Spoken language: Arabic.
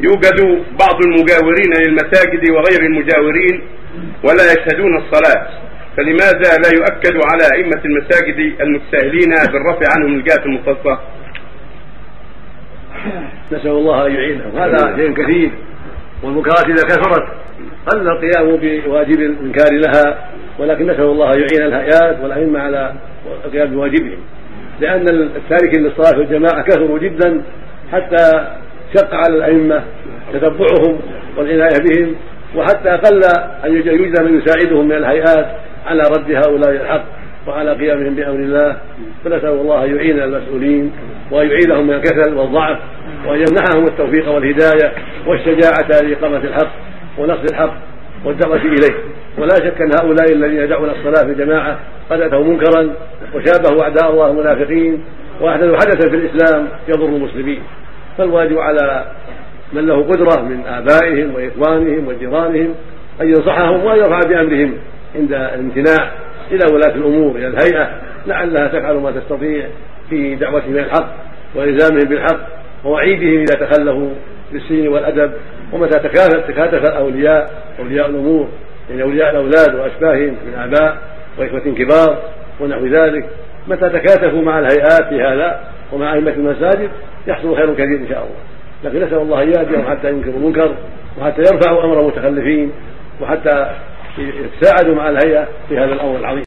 يوجد بعض المجاورين للمساجد وغير المجاورين ولا يشهدون الصلاة. فلماذا لا يؤكد على أئمة المساجد المتساهلين بالرفع عنهم الجهة المختصة؟ نسأل الله أن يعينهم. هذا شيء كثير. والمنكرات إذا كثرت. قل القيام بواجب الإنكار لها؟ ولكن نسأل الله أن يعين الهيئات والأئمة على القيام بواجبهم. لأن التاركين للصلاة والجماعة كثروا جدا حتى شق على الأئمة تتبعهم والعناية بهم وحتى قل أن يوجد من يساعدهم من الهيئات على رد هؤلاء الحق وعلى قيامهم بأمر الله. فنسأل الله أن يعين المسؤولين وأن يعيدهم من الكسل والضعف وأن يمنحهم التوفيق والهداية والشجاعة لإقامة الحق ونصر الحق والدعوة إليه. ولا شك أن هؤلاء الذين يدعون الصلاة في الجماعة قد أتوا منكرا وشابهوا أعداء الله المنافقين وأحدثوا حدثا في الإسلام يضر المسلمين. فالواجب على من له قدرة من آبائهم وإخوانهم وجيرانهم أن ينصحهم وأن يرفع بأمرهم عند الامتناع إلى ولاة الأمور إلى الهيئة لعلها تفعل ما تستطيع في دعوتهم إلى الحق وإلزامهم بالحق ووعيدهم إذا تخلفوا بالسين والأدب ومتى تكاتف تكاتف الأولياء أولياء الأمور يعني أولياء الأولاد وأشباههم من آباء وإخوة كبار ونحو ذلك متى تكاتفوا مع الهيئات في هذا ومع أئمة المساجد يحصل خير كثير إن شاء الله. لكن نسأل الله أن حتى ينكروا المنكر وحتى يرفعوا أمر المتخلفين وحتى يتساعدوا مع الهيئة في هذا الأمر العظيم.